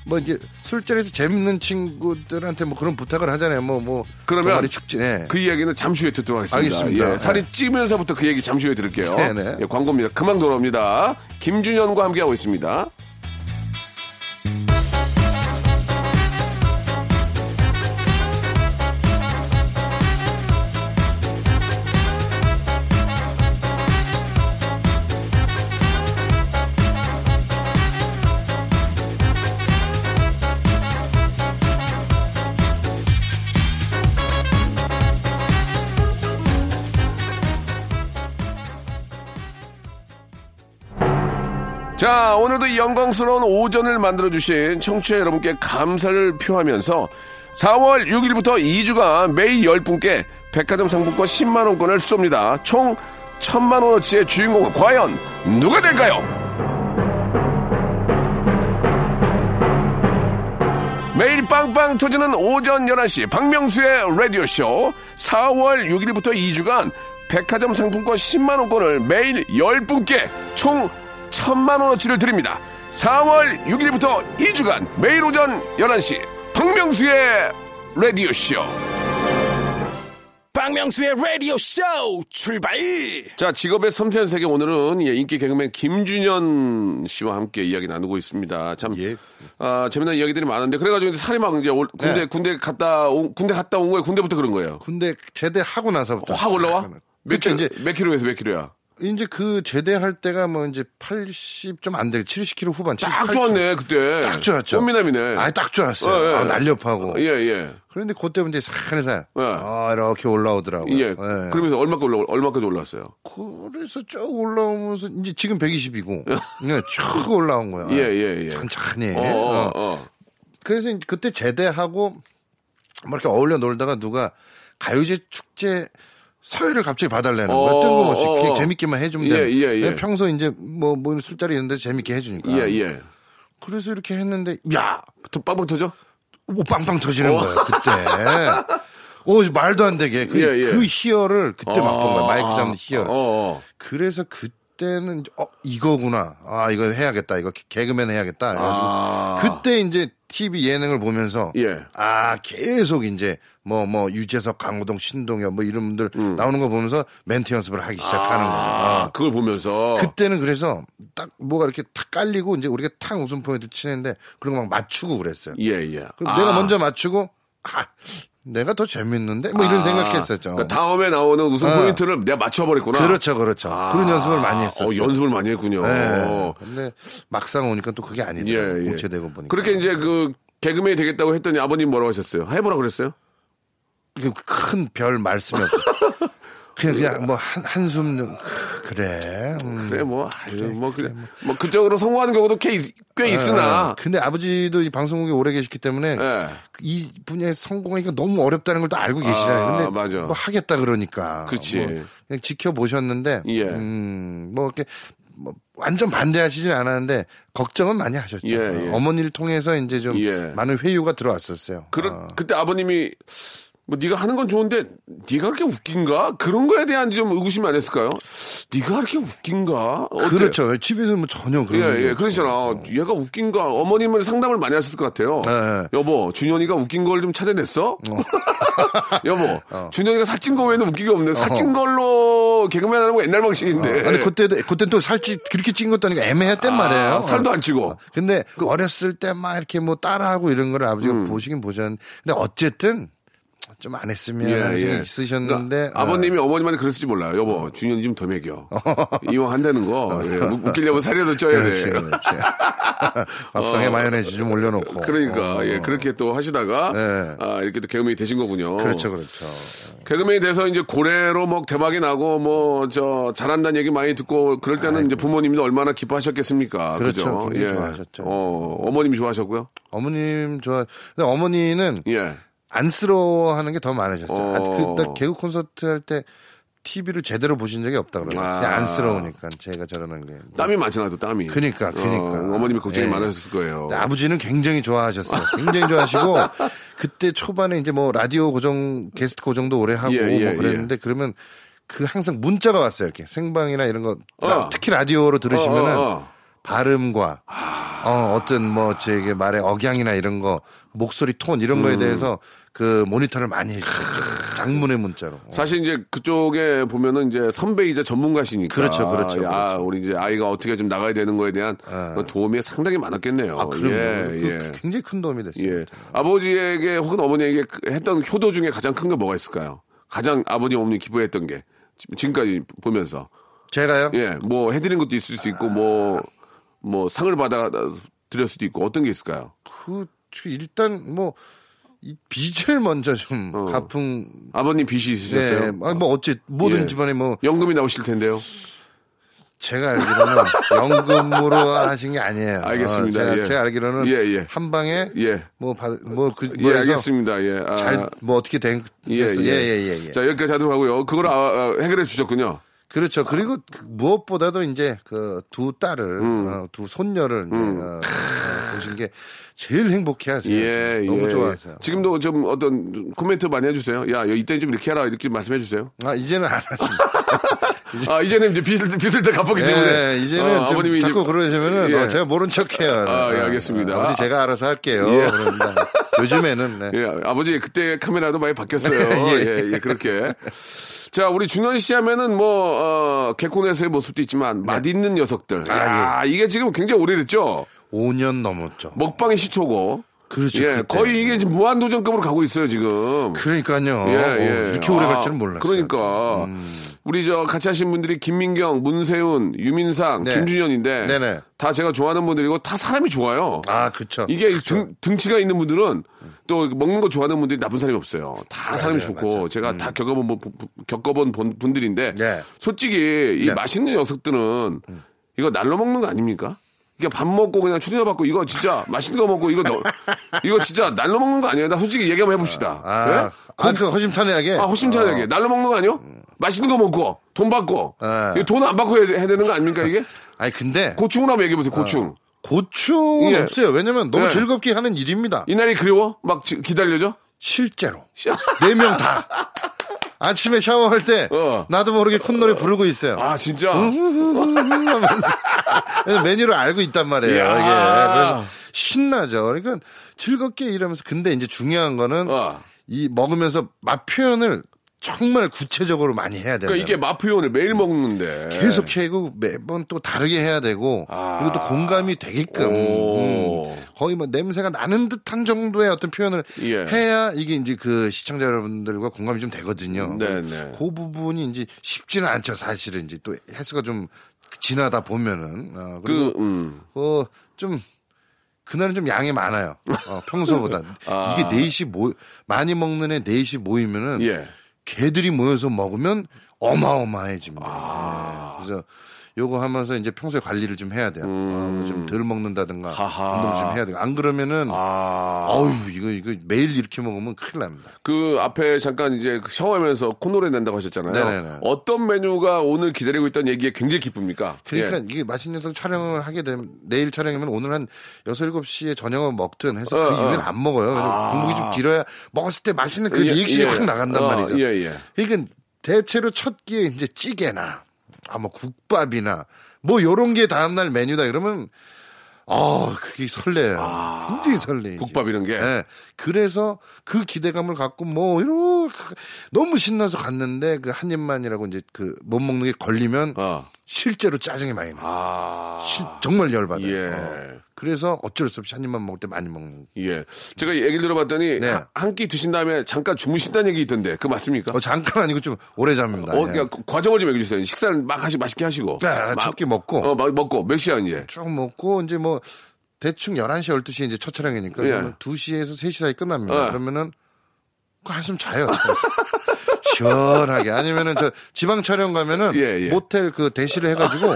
뭐 이제 술자리에서 재밌는 친구들한테 뭐 그런 부탁을 하잖아요. 뭐, 뭐. 그러면 축제. 네. 그 이야기는 잠시 후에 듣도록 하겠습니다. 알겠습니다. 예, 살이 네. 찌면서부터 그 얘기 잠시 후에 들을게요. 네네. 예, 광고입니다. 그만 돌아옵니다. 김준현과 함께하고 있습니다. 자, 오늘도 이 영광스러운 오전을 만들어주신 청취자 여러분께 감사를 표하면서 4월 6일부터 2주간 매일 10분께 백화점 상품권 10만원권을 쏩니다. 총 1000만원어치의 주인공은 과연 누가 될까요? 매일 빵빵 터지는 오전 11시 박명수의 라디오쇼 4월 6일부터 2주간 백화점 상품권 10만원권을 매일 10분께 총 1000만원어치를 드립니다. 4월 6일부터 2주간 매일 오전 11시 박명수의 라디오 쇼 박명수의 라디오 쇼 출발! 자, 직업의 섬세한 세계 오늘은 예, 인기 개그맨 김준현 씨와 함께 이야기 나누고 있습니다. 참, 예. 아, 재미난 이야기들이 많은데 그래가지고 이제 살이 막 이제 올- 군대 네. 군대 갔다 온, 군대 갔다 온 거예요. 군대부터 그런 거예요. 군대 제대하고 나서부터 확 올라와? 몇 그쵸, 킬로, 이제 몇 킬로에서 몇 킬로야? 이제 그 제대할 때가 뭐 이제 80 좀안 돼. 70kg 후반. 딱 78kg. 좋았네 그때. 딱 좋았죠. 꽃미남이네. 아, 딱 좋았어요. 어, 예. 아, 날렵하고. 예, 예. 그런데 그때 이제 살살 예. 아, 이렇게 올라오더라고요. 예. 그러면서 얼마까지 올라 얼마까지 올랐어요? 그래서 쭉 올라오면서 이제 지금 120이고 네, 쭉 올라온 거야. 예, 예, 예. 천천히. 어, 어, 어. 어. 그래서 그때 제대하고 뭐 이렇게 어울려 놀다가 누가 가요제 축제 서열을 갑자기 봐달라는 거야. 어, 뜬금없이 어, 어. 재밌게만 해주면 예, 돼. 예, 예. 그냥 평소 이제 뭐, 뭐 술자리 있는데 재밌게 해주니까. 예, 예. 그래서 이렇게 했는데 야, 또 빵빵 터져? 뭐 빵빵 터지는 거예요. 그때. 오 말도 안 되게 그, 예, 예. 그 희열을 그때 맛본 거야. 마이크 잡는 희열. 어, 어. 그래서 그 때는 어 이거구나. 아 이거 해야겠다. 이거 개그맨 해야겠다. 아. 그때 이제 TV 예능을 보면서 예. 아 계속 이제 뭐뭐 유재석, 강호동, 신동엽 뭐 이런 분들 음. 나오는 거 보면서 멘트 연습을 하기 시작하는 거예요. 아, 어. 그걸 보면서. 그때는 그래서 딱 뭐가 이렇게 탁 깔리고 이제 우리가 탁 웃음 포인트 치는데 그런 거 막 맞추고 그랬어요. 예, 예. 그럼 아. 내가 먼저 맞추고 아 내가 더 재밌는데 뭐 이런 아, 생각했었죠. 그러니까 다음에 나오는 웃음 어. 포인트를 내가 맞춰버렸구나. 그렇죠, 그렇죠. 아. 그런 연습을 많이 했었어요. 어, 연습을 많이 했군요. 네. 근데 막상 오니까 또 그게 아니더라고요. 예, 예. 공채되고 보니까. 그렇게 이제 그 개그맨이 되겠다고 했더니 아버님 뭐라고 하셨어요? 해보라 그랬어요? 큰 별 말씀이 없어. 그냥 그냥 뭐 한 한숨 그래. 음. 그래 뭐, 아유, 뭐 그래 뭐 그쪽으로 성공하는 경우도 꽤, 있- 꽤 있으나. 어, 근데 아버지도 이 방송국에 오래 계셨기 때문에 예. 이 분야에 성공하기가 너무 어렵다는 걸 또 알고 계시잖아요. 아, 근데 맞아. 뭐 하겠다 그러니까. 그치. 뭐 그냥 지켜보셨는데 예. 음, 뭐 이렇게 뭐 완전 반대하시진 않았는데 걱정은 많이 하셨죠. 예, 예. 어머니를 통해서 이제 좀 예. 많은 회유가 들어왔었어요. 그러, 어. 그때 아버님이 뭐 네가 하는 건 좋은데 네가 그렇게 웃긴가? 그런 거에 대한 좀 의구심이 안 했을까요? 네가 그렇게 웃긴가? 어때? 그렇죠. 집에서 뭐 전혀 그런 예, 게 예, 그러잖아. 얘가 웃긴가? 어머님은 상담을 많이 하셨을 것 같아요. 네. 여보, 준현이가 웃긴 걸 좀 찾아냈어? 여보, 준현이가 살찐 거 외에는 웃기게 없네. 살찐 걸로 개그맨 하는 거 옛날 방식인데. 아니 그때도 그때 또 살찌 그렇게 찐 것도 아니고 애매했단 말이에요. 아, 살도 안 찌고. 근데 어렸을 때 막 이렇게 뭐 따라하고 이런 걸 아버지가 보시긴 보셨는데 근데 어쨌든 좀 안 했으면 하는 생각이 있으셨는데 그러니까 아버님이 어머님한테 그랬을지 몰라요. 여보, 준현이 좀 더 먹여. 이왕 한다는 거. 예, 웃- 웃기려면 살이라도 쪄야 그렇지, 돼. 그렇지. 밥상에 마요네즈 좀 올려놓고. 어. 그러니까, 어, 예, 그렇게 또 하시다가, 네. 아, 이렇게 또 개그맨이 되신 거군요. 그렇죠, 그렇죠. 개그맨이 돼서 이제 고래로 뭐 대박이 나고 뭐 저 잘한다는 얘기 많이 듣고 그럴 때는 이제 부모님도 얼마나 기뻐하셨겠습니까? 그렇죠. 그죠? 굉장히 좋아하셨죠. 어, 어머님이 좋아하셨고요? 어머님 좋아. 근데 어머니는 예. 안쓰러워하는 게 더 많으셨어요. 아, 어. 그딱 개그 콘서트 할 때 TV를 제대로 보신 적이 없다 그러요 아. 그냥 안쓰러우니까 제가 저러는 게. 땀이 많잖아요, 또 땀이. 그러니까, 그러니까. 어, 어머님이 걱정이 예. 많으셨을 거예요. 아버지는 굉장히 좋아하셨어요. 굉장히 좋아하시고 그때 초반에 이제 뭐 라디오 고정 게스트 고정도 오래 하고 예, 예, 뭐 그랬는데 그러면 그 항상 문자가 왔어요. 이렇게 생방이나 이런 거 어. 특히 라디오로 들으시면은 어, 어, 어. 발음과 어, 어떤 뭐 제게 말의 억양이나 이런 거 목소리 톤 이런 음. 거에 대해서 그 모니터를 많이 해주셨죠. 장문의 문자로. 어. 사실 이제 그쪽에 보면은 이제 선배이자 전문가시니까. 그렇죠, 그렇죠, 야, 그렇죠. 우리 이제 아이가 어떻게 좀 나가야 되는 거에 대한 도움이 상당히 많았겠네요. 아, 그럼요. 예, 그 예. 굉장히 큰 도움이 됐어요. 예. 아버지에게 혹은 어머니에게 그 했던 효도 중에 가장 큰 게 뭐가 있을까요? 가장 아버님, 어머니 기뻐했던 게. 지- 지금까지 보면서. 제가요? 예. 뭐 해드린 것도 있을 수 있고, 뭐, 뭐 상을 받아 드릴 수도 있고, 어떤 게 있을까요? 그 일단 뭐이 빚을 먼저 좀 어. 갚은 아버님 빚이 있으셨어요? 네, 아니, 뭐 어째 모든 예. 집안에 뭐 연금이 나오실 텐데요. 제가 알기로는 연금으로 하신 게 아니에요. 알겠습니다. 어, 제가, 예. 제가 알기로는 예, 예. 한 방에 예. 뭐받뭐그 예, 알겠습니다. 예. 아, 잘뭐 어떻게 된 예, 예. 예예 예 예, 예. 자, 여기까지 하도록 하고요. 그걸 아, 아, 해결해 주셨군요. 그렇죠. 그리고 그 무엇보다도 이제 그 두 딸을 어, 두 손녀를 이제 어, 어, 보신 게 제일 행복해하세요. 예, 너무 예. 좋아하세요. 지금도 좀 어떤 코멘트 많이 해주세요. 야, 이때 좀 이렇게 해라. 이렇게 말씀해 주세요. 아 이제는 안 하십니다. 아, 이제는 이제 빚을, 빚을 다 갚았기 때문에. 예, 이제는 어, 좀 아버님이 자꾸 이제- 그러시면은 예. 어, 제가 모른 척해요. 아, 예, 어, 알겠습니다. 어, 아버지 제가 알아서 할게요. 예. 요즘에는 네. 예, 아버지 그때 카메라도 많이 바뀌었어요. 예. 예, 예, 그렇게. 자, 우리 준현 씨 하면은 뭐, 어, 개콘에서의 모습도 있지만, 맛있는 녀석들. 아, 아, 이게 지금 굉장히 오래됐죠? 5년 넘었죠. 먹방의 시초고. 그렇죠, 예, 그때. 거의 이게 지금 무한도전급으로 가고 있어요, 지금. 그러니까요. 예, 어, 예. 이렇게 오래 갈 아, 줄은 몰랐어요. 음. 그러니까. 우리 저 같이 하신 분들이 김민경, 문세훈, 유민상, 네. 김준현인데. 네네. 다 제가 좋아하는 분들이고 다 사람이 좋아요. 아, 그렇죠. 이게 등, 등치가 있는 분들은 또 먹는 거 좋아하는 분들이 나쁜 사람이 없어요. 다 사람이 좋고 제가 다 겪어본 분- 겪어본 분- 분들인데 음. 네. 솔직히 이 네. 음. 맛있는 녀석들은 이거 날로 먹는 거 아닙니까? 이게 밥 먹고 그냥 출연료 받고 이거 진짜 맛있는 거 먹고 이거 너, 이거 진짜 날로 먹는 거 아니에요? 나 솔직히 얘기 한번 해봅시다. 아, 예? 아, 그 허심탄회하게. 아, 허심탄회하게. 날로 먹는 거 아니요? 맛있는 거 먹고 돈 받고 네. 돈안 받고 해야, 해야 되는 거 아닙니까 이게? 아니 근데 고충을 한번 얘기해 보세요. 고충. 고충은 예. 없어요. 왜냐면 너무 예. 즐겁게 하는 일입니다. 이날이 그리워? 막 지- 기다려져? 실제로 네 명 다. 아침에 샤워할 때 어. 나도 모르게 콧노래 부르고 있어요. 아 진짜. 하면서 그래서 메뉴를 알고 있단 말이에요. 이게 이야. 그래서 신나죠. 그러니까 즐겁게 일하면서 근데 이제 중요한 거는 어. 이 먹으면서 맛 표현을 정말 구체적으로 많이 해야 돼요. 그러니까 이게 맛 표현을 매일 먹는데 계속 해고 매번 또 다르게 해야 되고 아. 그리고 또 공감이 되게끔 오. 음, 거의 뭐 냄새가 나는 듯한 정도의 어떤 표현을 예. 해야 이게 이제 그 시청자 여러분들과 공감이 좀 되거든요. 네네. 그 부분이 이제 쉽지는 않죠 사실은 이제 또 횟수가 좀 지나다 보면은 어, 그리고 그 음. 어좀 그날은 좀 양이 많아요. 어, 평소보다 아. 이게 넷이 모 많이 먹는 애 넷이 모이면은 예. 개들이 모여서 먹으면 어마어마해집니다. 아. 예. 그래서 요거 하면서 이제 평소에 관리를 좀 해야 돼요. 어, 좀덜 먹는다든가 음. 하하. 운동 좀 해야 돼요. 안 그러면은 아. 어우 이거 이거 매일 이렇게 먹으면 큰일 납니다. 그 앞에 잠깐 이제 그 샤워하면서 콧노래 낸다고 하셨잖아요. 네네네. 어떤 메뉴가 오늘 기다리고 있다는 얘기에 굉장히 기쁩니까? 그러니까 예. 이게 맛있는 녀석 촬영을 하게 되면 내일 촬영이면 오늘 한 6, 7시에 저녁을 먹든 해서 어, 그 이후에는 어. 안 먹어요. 아. 공복이 좀 길어야 먹었을 때 맛있는 그 예, 리액션이 예. 확 나간단 어, 말이죠. 예, 예. 그러니까 대체로 첫 끼에 이제 찌개나 아 뭐 국밥이나 뭐 요런 게 다음날 메뉴다 그러면 아 그게 설레요. 굉장히 설레. 국밥 이런 게? 예. 그래서 그 기대감을 갖고 뭐 이렇게 너무 신나서 갔는데 그 한 입만이라고 이제 그 못 먹는 게 걸리면 어. 실제로 짜증이 많이 나. 아. 시- 정말 열받아요. 예. 어. 그래서 어쩔 수 없이 한 입만 먹을 때 많이 먹는. 예. 제가 얘기를 들어봤더니 네. 한 끼 드신 다음에 잠깐 주무신다는 얘기 있던데 그 맞습니까? 어, 잠깐 아니고 좀 오래 잡니다. 어, 예. 그냥 과정을 좀 얘기해 주세요. 식사를 막 하시 맛있게 하시고. 네, 막- 첫끼 먹고. 어, 막 먹고 몇 시야 이제? 쭉 먹고 이제 뭐 대충 11시 12시에 이제 첫 촬영이니까 예. 그러면 2시에서 3시 사이 끝납니다. 어. 그러면은 그 한숨 자요. 시원하게 아니면은 저 지방 촬영 가면은 예, 예. 모텔 그 대시를 해 가지고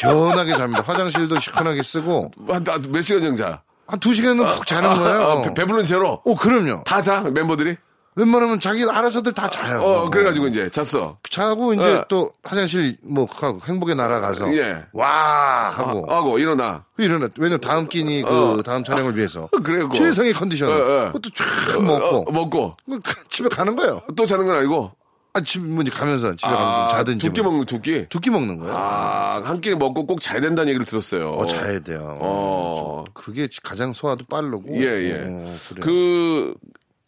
시원하게 잡니다. 화장실도 시원하게 쓰고 한, 한, 몇 시간 정도 자? 한 2시간은 푹 자는 거예요. 아, 배- 배부른 채로? 어, 그럼요. 다 자? 멤버들이? 웬만하면 자기 알아서들 다 자요. 어, 그래가지고 이제 잤어. 자고 이제 어. 또 화장실 뭐 하고 행복의 나라 가서 예. 와 하고 하고 일어나. 일어나 왜냐면 다음 끼니 그 어. 다음 촬영을 위해서 그래요. 최상의 컨디션 어, 어. 그것도 쫙 먹고 어, 먹고. 그 집에 가는 거예요. 또 자는 건 아니고. 아, 집, 뭐, 이제 가면서 집에 가면 자든지. 아, 두끼 뭐. 먹는 두 끼? 두끼 먹는 거예요. 아, 한 끼 먹고 꼭 자야 된다는 얘기를 들었어요. 어, 자야 돼요. 어. 그게 가장 소화도 빠르고. 예, 예. 어. 그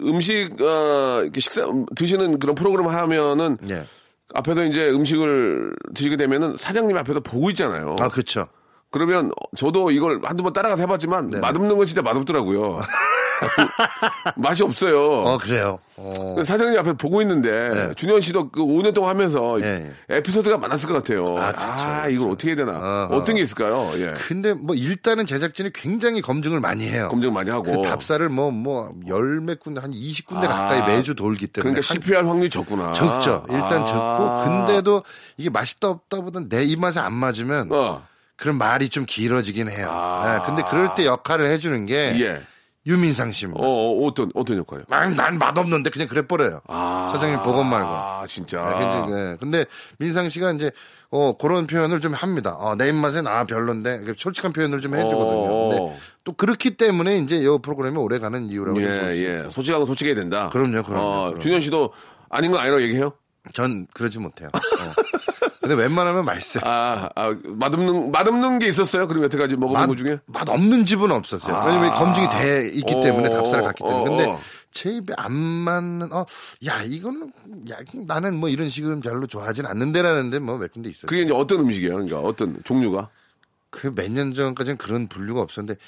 음식, 어, 이렇게 식사, 음, 드시는 그런 프로그램 하면은 예. 앞에서 이제 음식을 드시게 되면은 사장님 앞에서 보고 있잖아요. 아, 그쵸. 그러면 저도 이걸 한두 번 따라가서 해봤지만 맛없는 건 진짜 맛없더라고요. 맛이 없어요. 어, 그래요. 어. 사장님 앞에 보고 있는데 네. 준현 씨도 그 5년 동안 하면서 예, 에피소드가 많았을 것 같아요. 아, 아, 그쵸, 이걸 어떻게 해야 되나? 어허. 어떤 게 있을까요? 예. 근데 뭐 일단은 제작진이 굉장히 검증을 많이 해요. 검증 많이 하고. 그 답사를 뭐, 뭐, 열몇 군데, 한 20군데 아. 가까이 매주 돌기 때문에. 그러니까 한- CPR 확률이 적구나. 적죠. 일단 아. 적고, 근데도 이게 맛있다 없다 보다 내 입맛에 안 맞으면, 어. 그럼 말이 좀 길어지긴 해요. 아. 예, 근데 그럴 때 역할을 해주는 게, 예. 유민상 씨입니다. 어, 어, 어떤, 어떤 역할이요? 막, 난 맛없는데 그냥 그래 버려요. 사장님 보건 말고. 아, 진짜. 네, 근데, 네. 근데 민상 씨가 이제 어 그런 표현을 좀 합니다. 어, 내 입맛엔 아 별론데 솔직한 표현을 좀 해주거든요. 어. 근데 또 그렇기 때문에 이제 이 프로그램이 오래 가는 이유라고 예. 예. 솔직하고 솔직해야 된다. 그럼요, 그럼요, 어, 그럼요. 준현 씨도 아닌 건 아니라고 얘기해요? 전 그러지 못해요. 어. 근데 웬만하면 맛있어요. 아, 아, 맛없는, 맛없는 게 있었어요? 그럼 여태까지 먹어본 맛, 것 중에? 맛 없는 집은 없었어요. 왜냐면 검증이 돼 있기 때문에 어, 답사를 갔기 때문에. 어, 근데 어. 제 입에 안 맞는, 어, 야, 이거는, 야, 나는 뭐 이런 식은 별로 좋아하진 않는데라는데 뭐 몇 군데 있어요. 그게 이제 어떤 음식이에요? 그러니까 어떤 종류가? 그 몇 년 전까지는 그런 분류가 없었는데,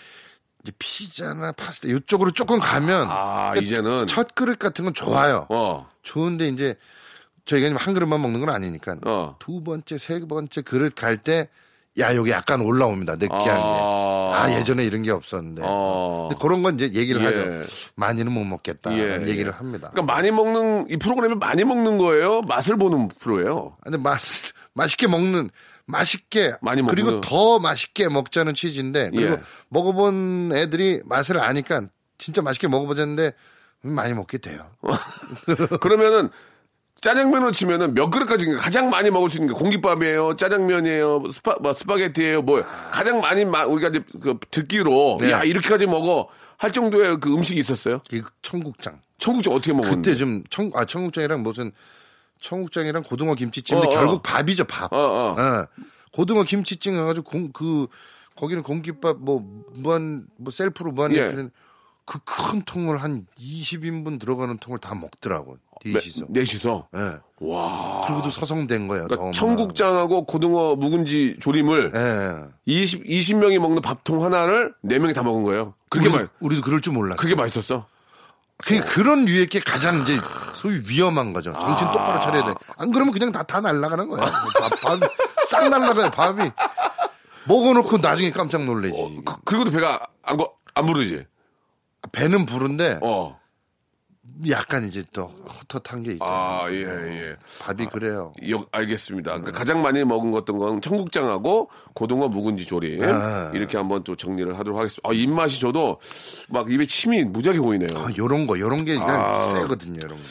이제 피자나 파스타 이쪽으로 조금 가면 아, 그러니까 이제는. 첫 그릇 같은 건 좋아요. 어. 좋은데 이제 저희가 한 그릇만 먹는 건 아니니까 어. 두 번째, 세 번째 그릇 갈 때 야, 여기 약간 올라옵니다. 느끼한 게. 아. 아, 예전에 이런 게 없었는데. 어. 근데 그런 건 이제 얘기를 예. 하죠. 많이는 못 먹겠다. 예, 예. 얘기를 합니다. 그러니까 많이 먹는, 이 프로그램이 많이 먹는 거예요? 맛을 보는 프로예요? 근데 맛, 맛있게 먹는, 맛있게. 많이. 그리고 더 맛있게 먹자는 취지인데. 그리고 예. 먹어본 애들이 맛을 아니까 진짜 맛있게 먹어보자는데 많이 먹게 돼요. 그러면은 짜장면을 치면은 몇 그릇까지 가장 많이 먹을 수 있는 게 공깃밥이에요, 짜장면이에요, 스파 뭐 스파게티예요, 뭐 가장 많이 마- 우리가 이제 그 듣기로 네. 야 이렇게까지 먹어 할 정도의 그 음식이 있었어요. 이 청국장. 청국장 어떻게 먹었는데? 그때 좀 청, 아, 청국장이랑 무슨 청국장이랑 고등어 김치찜인데 어, 어. 결국 밥이죠, 밥. 어, 어. 예. 고등어 김치찜 해가지고 공, 그, 거기는 공깃밥 뭐, 무한, 뭐 셀프로 무한 예. 리필은 그 큰 통을 한 20인분 들어가는 통을 다 먹더라고. 넷이서. 넷이서. 예. 와. 그리고도 서성된 거예요. 그러니까. 청국장하고 고등어 묵은지 조림을 예. 20, 20명이 먹는 밥통 하나를 4명이 다 먹은 거예요. 그렇게 우리도, 맛, 우리도 그럴 줄 몰랐어. 그게 맛있었어? 그 그런 유의 게 가장 이제 소위 위험한 거죠. 정신 아. 똑바로 차려야 돼. 안 그러면 그냥 다, 다 날아가는 거야. 밥, 밥이 싹 날아가요, 밥이. 먹어놓고 나중에 깜짝 놀래지. 그, 그리고도 배가 안, 거, 안 부르지? 배는 부른데 어. 약간 이제 또 헛헛한 게 있죠. 아, 예, 예. 밥이 그래요. 역, 알겠습니다. 그러니까 가장 많이 먹은 어떤 건 청국장하고 고등어 묵은지 조림. 아. 이렇게 한번 또 정리를 하도록 하겠습니다. 아, 입맛이 저도 막 입에 침이 무지하게 고이네요. 아, 요런 거, 요런 게 그냥 아. 세거든요, 요런 거.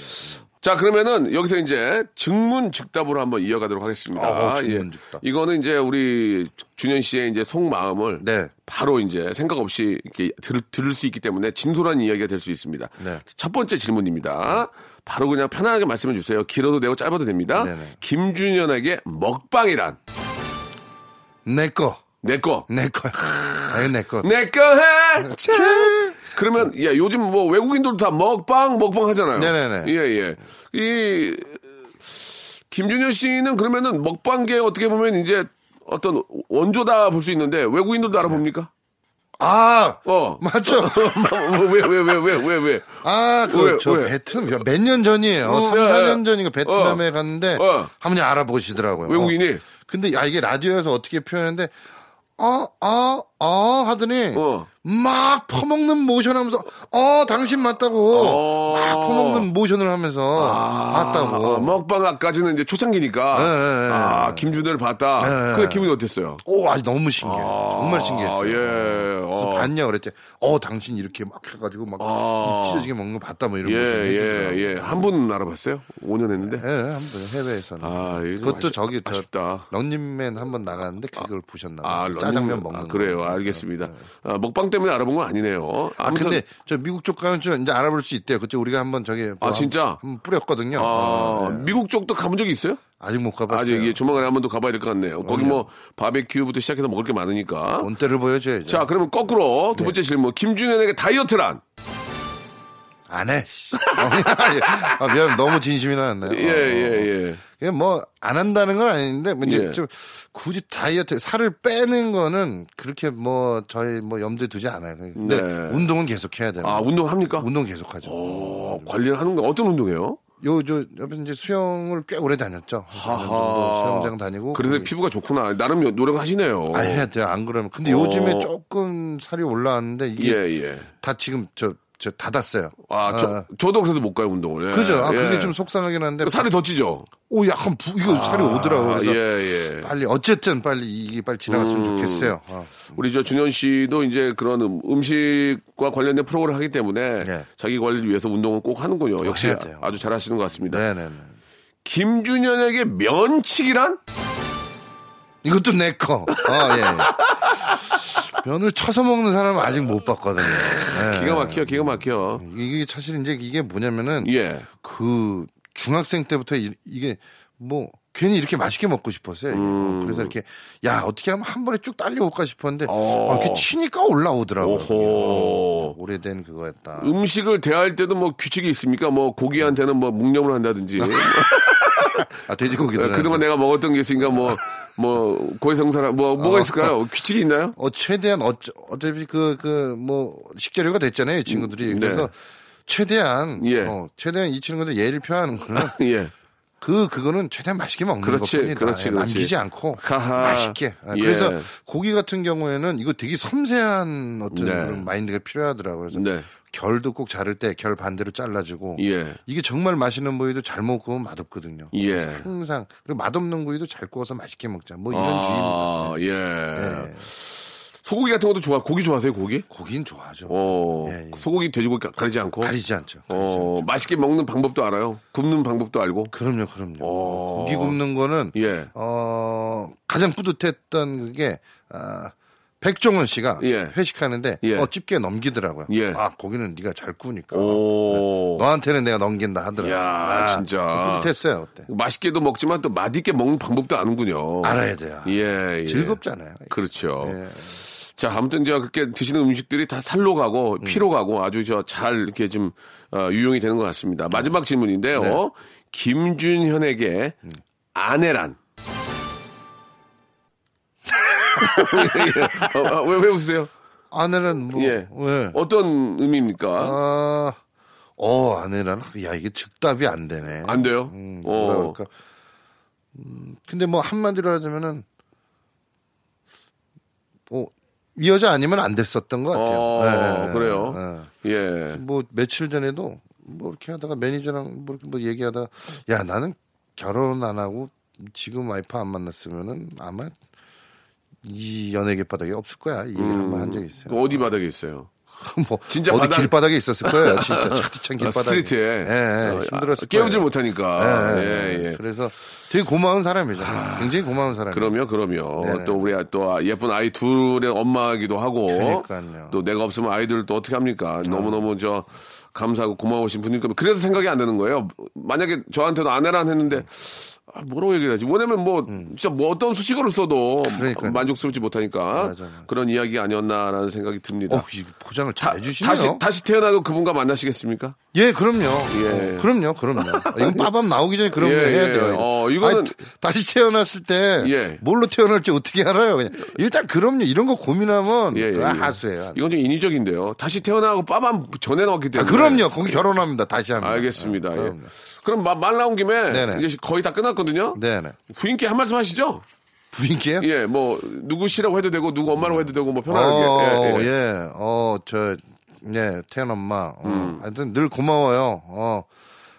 자, 그러면은 여기서 이제 증문 즉답으로 한번 이어가도록 하겠습니다. 어, 증문 즉답. 예. 이거는 이제 우리 준현 씨의 이제 속마음을 네. 바로 이제 생각 없이 이렇게 들, 들을 수 있기 때문에 진솔한 이야기가 될 수 있습니다. 네. 첫 번째 질문입니다. 바로 그냥 편안하게 말씀해 주세요. 길어도 되고 짧아도 됩니다. 네네. 김준현에게 먹방이란 내 거, 내 거. 내 거. 아유, 내 거. 내 거 해. 차. 그러면 야 요즘 뭐 외국인들도 다 먹방 먹방 하잖아요. 네네네. 예 예. 이 김준현 씨는 그러면은 먹방계 어떻게 보면 이제 어떤 원조다 볼 수 있는데 외국인들도 알아봅니까? 아, 어. 맞죠. 왜 왜 왜 왜 왜 왜? 아, 왜, 그, 저, 왜? 베트남, 몇 년 전이에요. 어, 3, 예, 4년 예. 전인가 베트남에 어. 갔는데, 어. 한 분이 알아보시더라고요. 외국인이? 어. 근데, 야, 이게 라디오에서 어떻게 표현했는데, 어, 어, 어, 하더니, 어. 막 퍼먹는 모션 하면서, 어, 당신 맞다고, 어. 막 퍼먹는 모션을 하면서, 맞다고. 아, 먹방까지는 이제 초창기니까. 네, 네, 네. 아 김준현을 봤다. 네, 네. 근데 기분이 어땠어요? 오, 아주 너무 신기해. 정말 신기했어요. 아, 예. 어. 봤냐 그랬더니 어 당신 이렇게 막 해가지고 막 아. 찢어지게 먹는 거 봤다 뭐 이런 예, 거 예, 해주더라고요. 예. 한분 알아봤어요? 5년 했는데? 예, 한번 해외에서는. 아, 그것도 아쉽- 저기 저 아쉽다. 런닝맨 한 번 나갔는데 그걸 보셨나 봐요. 아, 짜장면 먹는 아, 거. 그래요. 알겠습니다. 아, 먹방 때 문에 알아본 건 아니네요. 아 근데 저 미국 쪽 가면 좀 이제 알아볼 수 있대요. 그때 우리가 한번 저기 뭐 아, 진짜? 한, 번 뿌렸거든요. 아, 어, 예. 미국 쪽도 가본 적이 있어요? 아직 못 가봤어요. 아직 이게 조만간에 한 번 더 가봐야 될 것 같네요. 거기 뭐 바베큐부터 시작해서 먹을 게 많으니까. 본때를 보여줘야죠. 자, 그러면 거꾸로 네. 두 번째 질문. 김준현에게 다이어트란? 안 해. 씨. 아, 미안, 너무 진심이 나왔네요. 예, 예, 예. 그게 뭐, 안 한다는 건 아닌데, 뭐 이제 예. 좀, 굳이 다이어트, 살을 빼는 거는 그렇게 뭐, 저희 뭐 염두에 두지 않아요. 근데 네. 운동은 계속 해야 돼요. 아, 운동 합니까? 운동 계속 하죠. 어, 관리를 하는 거 어떤 운동이에요? 요, 저, 옆에 이제 수영을 꽤 오래 다녔죠. 한 4년 정도 수영장 다니고. 그래서 거기- 피부가 좋구나. 나름 노력하시네요. 아, 해야 돼요. 안 그러면. 근데 어. 요즘에 조금 살이 올라왔는데, 이게 예, 예. 다 지금 저, 저 닫았어요. 아, 저, 저도 그래서 못 가요, 운동을. 예. 그죠? 아, 예. 그게 좀 속상하긴 한데. 살이 더 찌죠? 오, 약간 부, 이거 살이 오더라고요. 아, 그래서 예, 예. 빨리, 어쨌든 빨리 이게 빨리 지나갔으면 좋겠어요. 어. 우리 저 준현 씨도 이제 그런 음- 음식과 관련된 프로그램을 하기 때문에 네. 자기 관리를 위해서 운동은 꼭 하는군요. 역시. 아주 잘 하시는 것 같습니다. 네네네. 김준현에게 면치기란? 이것도 내 거. 어, 예. 예. 면을 쳐서 먹는 사람은 아직 못 봤거든요. 예. 기가 막혀, 기가 막혀. 이게 사실 이제 이게 뭐냐면은 예. 그 중학생 때부터 이, 게뭐 괜히 이렇게 맛있게 먹고 싶었어요. 이게. 음. 그래서 이렇게 야 어떻게 하면 한 번에 쭉 딸려올까 싶었는데 어. 아, 이렇게 치니까 올라오더라고요. 오호. 오래된 그거였다. 음식을 대할 때도 뭐 규칙이 있습니까? 뭐 고기한테는 뭐 묵념을 한다든지. 아 돼지고기들. 그동안 내가 먹었던 게 있으니까 뭐, 뭐, 고해성사라, 뭐, 뭐가 있을까요? 규칙이 있나요? 어 최대한 어차, 어차피 그 그 뭐 식재료가 됐잖아요 이 친구들이. 네. 그래서 최대한 예. 어, 최대한 이 친구들 예를 표하는 거는 예. 그 그거는 최대한 맛있게 먹는 그렇지, 것뿐이다. 그렇지, 예, 그렇지. 남기지 않고 하하. 맛있게. 아, 예. 그래서 고기 같은 경우에는 이거 되게 섬세한 어떤 네. 그런 마인드가 필요하더라고요. 그래서 네. 결도 꼭 자를 때 결 반대로 잘라주고 예. 이게 정말 맛있는 부위도 잘못 구우면 맛없거든요. 예. 항상 그리고 맛없는 부위도 잘 구워서 맛있게 먹자. 뭐 이런 주의입니다. 아, 예. 예. 소고기 같은 것도 좋아. 고기 좋아하세요, 고기? 고기는 좋아하죠. 어, 예, 예. 소고기, 돼지고기 가- 가리지 않고. 가리지 않죠. 가리지 어, 맛있게 먹는 방법도 알아요. 굽는 방법도 알고. 그럼요, 그럼요. 어. 고기 굽는 거는 예. 어 가장 뿌듯했던 그게 아, 백종원 씨가 예. 회식하는데 예. 어 집게 넘기더라고요. 예. 아 고기는 네가 잘 구우니까 오. 너한테는 내가 넘긴다 하더라고요. 야, 아, 진짜. 뿌듯했어요 그때. 맛있게도 먹지만 또 맛있게 먹는 방법도 아는군요. 알아야 돼요. 예, 예. 즐겁잖아요. 그렇죠. 예. 자, 아무튼 저 그렇게 드시는 음식들이 다 살로 가고 음. 피로 가고 아주 저 잘 이렇게 좀 어, 유용이 되는 것 같습니다. 마지막 질문인데요. 네. 김준현에게 음. 아내란? 어, 어, 왜, 왜 웃으세요? 아내는 뭐 예. 왜? 어떤 의미입니까? 아, 어 아내랑 야 이게 즉답이 안 되네. 안 돼요? 음, 어. 뭐라 그럴까? 음, 근데 뭐 한마디로 하자면은 뭐이 여자 아니면 안 됐었던 것 같아요. 어, 예, 예, 그래요? 예. 예. 뭐 며칠 전에도 뭐 이렇게 하다가 매니저랑 뭐, 이렇게 뭐 얘기하다가 야 나는 결혼 안 하고 지금 와이프 안 만났으면은 아마 이 연예 계 바닥에 없을 거야 이 얘기를 한번 한 적이 있어요. 어디 바닥에 있어요? 뭐 진짜 어디 바닥- 길바닥에 있었을 거예요. 진짜 차디찬 아, 길바닥에. 스트리트에 예, 예, 어, 힘들었을 아, 깨우질. 못하니까. 예, 예, 예. 예. 그래서 되게 고마운 사람이죠. 굉장히 고마운 사람. 그럼요, 그럼요. 네네. 또 우리 또 예쁜 아이 둘의 엄마이기도 하고. 그러니까요. 어. 또 내가 없으면 아이들 또 어떻게 합니까? 너무 너무 저 감사하고 고마우신 분이니까 그래서 생각이 안 되는 거예요. 만약에 저한테도 아내란 했는데 아, 뭐라고 얘기하지? 왜냐면 뭐 진짜 뭐 어떤 수식어를 써도 음. 그러니까요. 만족스럽지 못하니까 맞아, 맞아. 그런 이야기 아니었나라는 생각이 듭니다. 어, 이 포장을 다, 잘 해주시네요. 다시 다시 태어나도 그분과 만나시겠습니까? 예, 그럼요. 예. 어, 그럼요, 그럼요. 이건 빠밤 나오기 전에 그런 예, 거 해야 예. 돼요. 어, 이거는- 아니, 다시 태어났을 때 예. 뭘로 태어날지 어떻게 알아요? 그냥 일단 그럼요. 이런 거 고민하면 예, 예, 예. 하수예요. 이건 좀 인위적인데요. 다시 태어나고 빠밤 전에 나왔기 아, 때문에. 그럼요. 거기 결혼합니다. 다시 합니다. 알겠습니다. 그럼요. 그럼 마- 말 나온 김에 네네. 이제 거의 다 끝났 거든요. 네네. 부인께 한 말씀 하시죠. 부인께요? 예, 뭐 누구 씨라고 해도 되고 누구 엄마라고 해도 되고 뭐 편하게. 어, 예, 예. 예. 어, 저, 예, 태연 엄마. 어, 음. 하여튼 늘 고마워요. 어,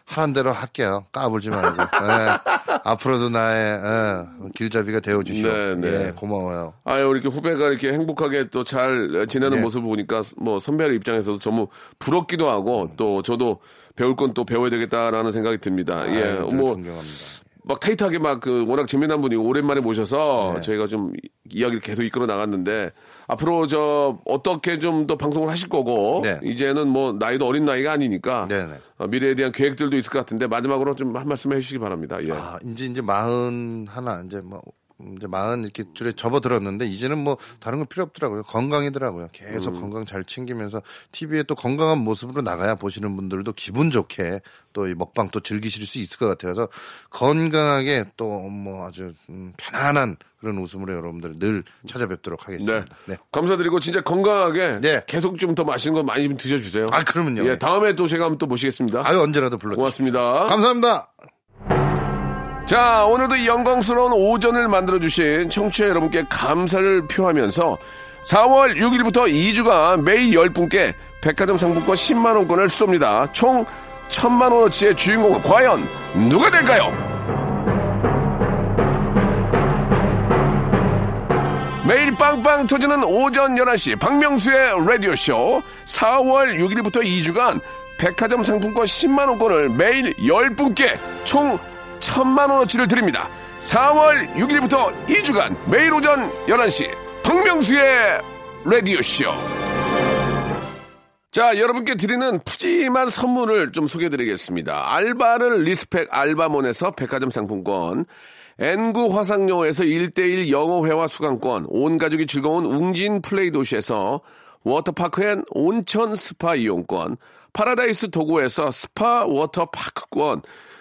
하는 대로 할게요. 까불지 말고. 예. 앞으로도 나의, 예, 길잡이가 되어주시오. 네, 네. 예, 고마워요. 아유, 이렇게 후배가 이렇게 행복하게 또 잘 지내는 네. 모습을 보니까 뭐 선배의 입장에서도 너무 부럽기도 하고 또 저도 배울 건 또 배워야 되겠다라는 생각이 듭니다. 예, 아유, 늘뭐 존경합니다. 막 타이트하게 막 그 워낙 재미난 분이 오랜만에 모셔서 네. 저희가 좀 이야기를 계속 이끌어 나갔는데 앞으로 저 어떻게 좀 더 방송을 하실 거고 네. 이제는 뭐 나이도 어린 나이가 아니니까 네네. 어, 미래에 대한 계획들도 있을 것 같은데 마지막으로 좀 한 말씀 해주시기 바랍니다. 예. 아, 이제 이제 마흔 하나 이제 뭐 이제 마흔 이렇게 줄에 접어들었는데 이제는 뭐 다른 거 필요 없더라고요. 건강이더라고요. 계속 음. 건강 잘 챙기면서 TV에 또 건강한 모습으로 나가야 보시는 분들도 기분 좋게 또 이 먹방 또 즐기실 수 있을 것 같아요. 그래서 건강하게 또 뭐 아주 음, 편안한 그런 웃음으로 여러분들 늘 찾아뵙도록 네. 하겠습니다. 네. 감사드리고 진짜 건강하게 네. 계속 좀 더 맛있는 거 많이 좀 드셔주세요. 아, 그러면요. 예, 다음에 또 제가 한번 또 모시겠습니다. 아유 언제라도 불러 주세요. 고맙습니다. 감사합니다. 자, 오늘도 이 영광스러운 오전을 만들어주신 청취자 여러분께 감사를 표하면서 4월 6일부터 2주간 매일 10분께 백화점 상품권 10만원권을 쏩니다. 총 1000만원어치의 주인공은 과연 누가 될까요? 매일 빵빵 터지는 오전 11시 박명수의 라디오쇼 4월 6일부터 2주간 백화점 상품권 10만원권을 매일 10분께 총 1000만원어치를 드립니다. 4월 6일부터 2주간 매일 오전 11시 박명수의 라디오쇼 자, 여러분께 드리는 푸짐한 선물을 좀 소개해 드리겠습니다. 알바를 respect 알바몬에서 백화점 상품권, N구 화상영어에서 1대1 영어회화 수강권, 온 가족이 즐거운 웅진 플레이 도시에서 워터파크 and 온천 스파 이용권, 파라다이스 도고에서 스파 워터파크권,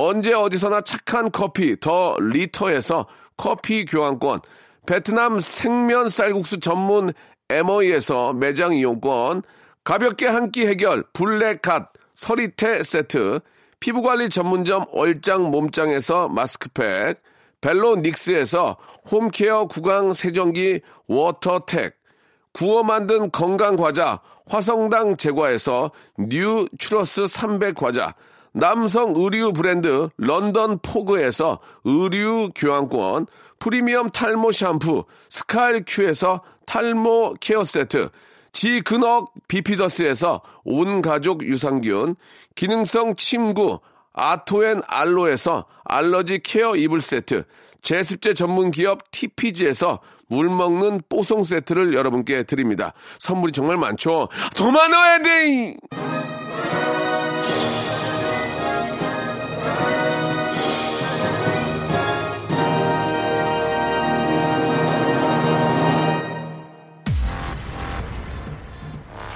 언제 어디서나 착한 커피 더 리터에서 커피 교환권, 베트남 생면 쌀국수 전문 에머이에서 매장 이용권, 가볍게 한 끼 해결 블랙갓 서리태 세트, 피부관리 전문점 얼짱 몸짱에서 마스크팩, 벨로닉스에서 home care 구강 세정기 워터텍, 구워 만든 건강 과자 화성당 제과에서 뉴 추러스 300 과자, 남성 의류 브랜드 런던 포그에서 의류 교환권, 프리미엄 탈모 샴푸 스칼 큐에서 탈모 care 세트, 지근억 비피더스에서 온 가족 유산균, 기능성 침구 아토앤 알로에서 알러지 케어 이불 세트, 제습제 전문 기업 TPG에서 물 먹는 뽀송 세트를 여러분께 드립니다. 선물이 정말 많죠? 돼!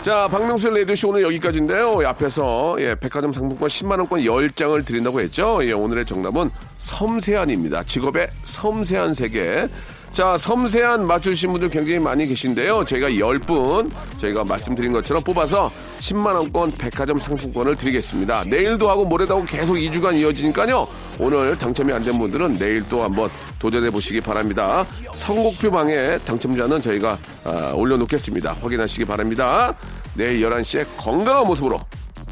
자, 박명수의 레디오쇼 오늘 여기까지인데요. 이 앞에서, 예, 백화점 상품권 10만 원권 10장을 드린다고 했죠. 예, 오늘의 정답은 섬세한입니다. 직업의 섬세한 세계. 자, 섬세한 맞추신 분들 굉장히 많이 계신데요. 저희가 10분, 저희가 말씀드린 것처럼 뽑아서 10만원권 백화점 상품권을 드리겠습니다. 내일도 하고 모레도 하고 계속 2주간 이어지니까요. 오늘 당첨이 안 된 분들은 내일 또 한번 도전해 보시기 바랍니다. 선곡표 방에 당첨자는 저희가 아, 올려놓겠습니다. 확인하시기 바랍니다. 내일 11시에 건강한 모습으로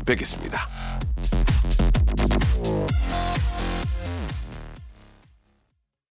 뵙겠습니다.